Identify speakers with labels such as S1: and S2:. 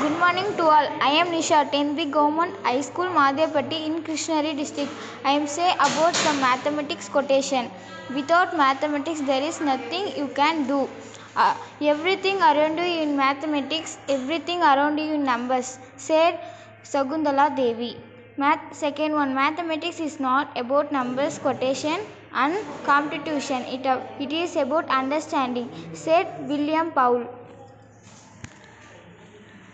S1: Good morning to all. I am Nisha, 10th Government High School, Madhyapatti in Krishnagiri district. I am say about some mathematics quotation. Without mathematics, there is nothing you can do. Uh, everything around you in mathematics, everything around you in numbers, said Shakuntala Devi. Math, second one, mathematics is not about numbers, quotation, and computation. It, uh, it is about understanding, said William Powell.